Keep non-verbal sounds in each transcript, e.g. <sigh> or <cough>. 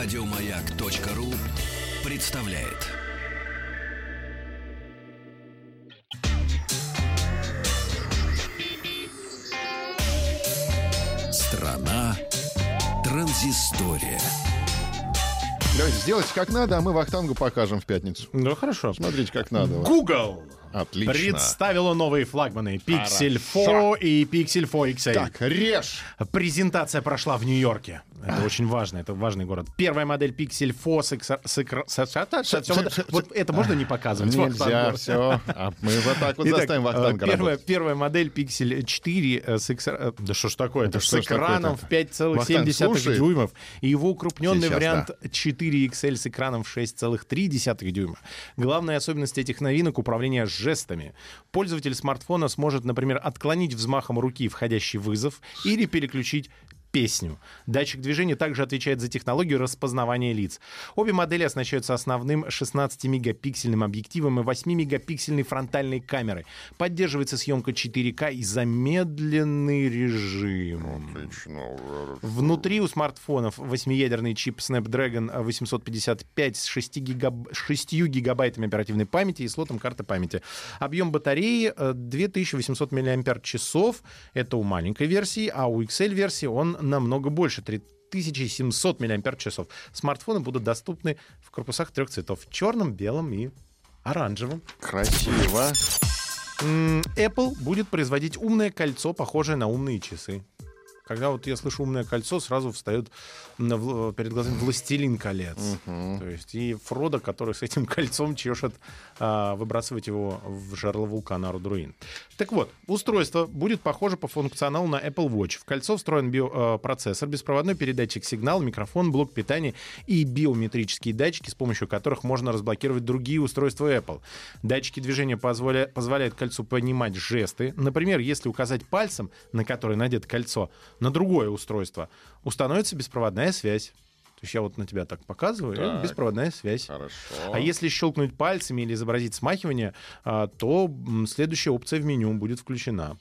Радиомаяк.ру представляет. Страна транзистория. Давайте сделайте как надо, а мы Вахтангу покажем в пятницу. Ну, хорошо. Смотрите, как надо. Google Отлично. представила новые флагманы Pixel Хорошо. 4 и Pixel 4 XL. Так, режь. Презентация прошла в Нью-Йорке. Это очень важно, это важный город. Первая модель Pixel 4 с вот- это можно не показывать? Нельзя, Вахтанг. все. мы вот так вот заставим Вахтанга э, первая, модель Pixel 4 э, с э, Да что ж такое? Это с экраном в такое-то? 5,7 Вахтанг слушает? дюймов. И его укрупненный вариант 4 XL с экраном в 6,3 дюйма. Главная особенность этих новинок — управление жестами. Пользователь смартфона сможет, например, отклонить взмахом руки входящий вызов или переключить песню. Датчик движения также отвечает за технологию распознавания лиц. Обе модели оснащаются основным 16-мегапиксельным объективом и 8-мегапиксельной фронтальной камерой. Поддерживается съемка 4К и замедленный режим. Внутри у смартфонов 8-ядерный чип Snapdragon 855 с 6, гигаб... 6 гигабайтами оперативной памяти и слотом карты памяти. Объем батареи э, 2800 мАч. Это у маленькой версии, а у XL-версии он намного больше. 3700 мАч. Смартфоны будут доступны в корпусах трех цветов. Черном, белом и оранжевом. Красиво. Apple будет производить умное кольцо, похожее на умные часы. Когда вот я слышу умное кольцо, сразу встает в- перед глазами властелин колец. То есть и Фродо, который с этим <laughs> кольцом чешет а, выбрасывать его в жерло вулкана Рудруин. Так вот, устройство будет похоже по функционалу на Apple Watch. В кольцо встроен биопроцессор, беспроводной передатчик сигнала, микрофон, блок питания и биометрические датчики, с помощью которых можно разблокировать другие устройства Apple. Датчики движения позволя- позволяют кольцу понимать жесты. Например, если указать пальцем, на который надето кольцо, на другое устройство, установится беспроводная связь. То есть я вот на тебя так показываю, Так. беспроводная связь. Хорошо. А если щелкнуть пальцами или изобразить смахивание, а, то следующая опция в меню будет включена.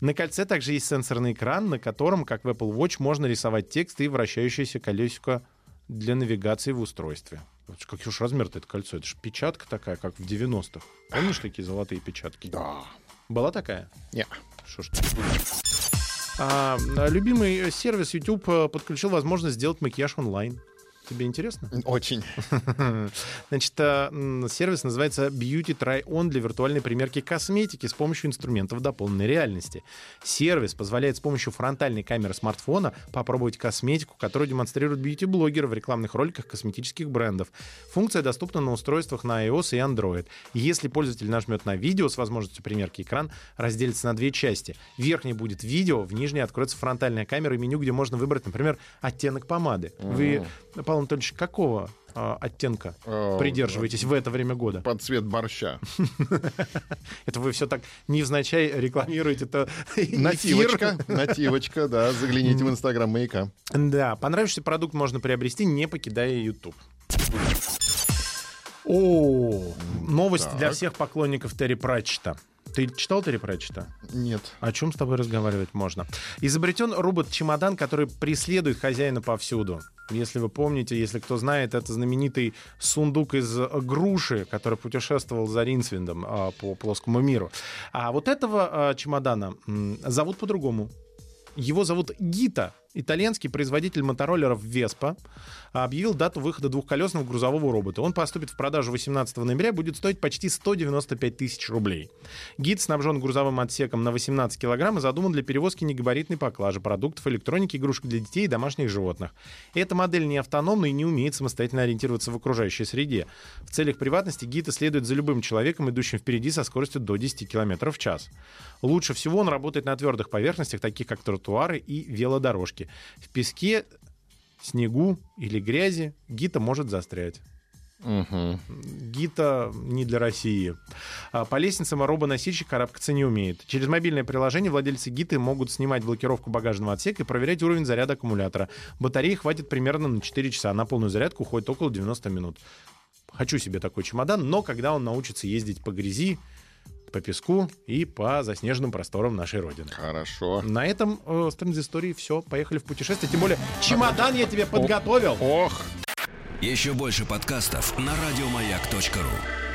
На кольце также есть сенсорный экран, на котором, как в Apple Watch, можно рисовать текст и вращающееся колесико для навигации в устройстве. Как уж размер-то это кольцо? Это же печатка такая, как в 90-х. Помнишь такие золотые печатки? Да. Была такая? Не. Что ж ты. А, любимый сервис YouTube э, подключил возможность сделать макияж онлайн. Тебе интересно? Очень. <laughs> Значит, э, сервис называется Beauty Try On для виртуальной примерки косметики с помощью инструментов дополненной реальности. Сервис позволяет с помощью фронтальной камеры смартфона попробовать косметику, которую демонстрируют бьюти-блогеры в рекламных роликах косметических брендов. Функция доступна на устройствах на iOS и Android. Если пользователь нажмет на видео с возможностью примерки, экран разделится на две части. В верхней будет видео, в нижней откроется фронтальная камера и меню, где можно выбрать, например, оттенок помады. Вы, Павел Анатольевич, какого а, оттенка Э, придерживаетесь в это время года? Под цвет борща. <laughs> Это вы все так невзначай рекламируете это. <laughs> Нативочка. <laughs> Нативочка, да. Загляните в инстаграм маяка. Да, понравившийся продукт можно приобрести, не покидая YouTube. О, новость для всех поклонников Терри Пратчета. Ты читал Терри Пратчета? Нет. О чем с тобой разговаривать можно? Изобретен робот-чемодан, который преследует хозяина повсюду. Если вы помните, если кто знает, это знаменитый сундук из груши, который путешествовал за Ринсвиндом а, по плоскому миру. А вот этого а, чемодана зовут по-другому. Его зовут Гита, итальянский производитель мотороллеров Vespa, объявил дату выхода двухколесного грузового робота. Он поступит в продажу 18 ноября, будет стоить почти 195 тысяч рублей. Гид снабжен грузовым отсеком на 18 килограмм и задуман для перевозки негабаритной поклажи, продуктов, электроники, игрушек для детей и домашних животных. Эта модель не автономна и не умеет самостоятельно ориентироваться в окружающей среде. В целях приватности гид следует за любым человеком, идущим впереди со скоростью до 10 км в час. Лучше всего он работает на твердых поверхностях, таких как тротуары и велодорожки. В песке, снегу или грязи гита может застрять. Мгм. Гита не для России. А По лестницам робоносильщик карабкаться не умеет. Через мобильное приложение владельцы Гиты могут снимать блокировку багажного отсека и проверять уровень заряда аккумулятора. Батареи хватит примерно на 4 часа. На полную зарядку уходит около 90 минут. Хочу себе такой чемодан, но когда он научится ездить по грязи, по песку и по заснеженным просторам нашей Родины. Хорошо. На этом э, страниц истории все. Поехали в путешествие. Тем более, чемодан я тебе подготовил. Ох, Еще больше подкастов на радиомаяк.ру.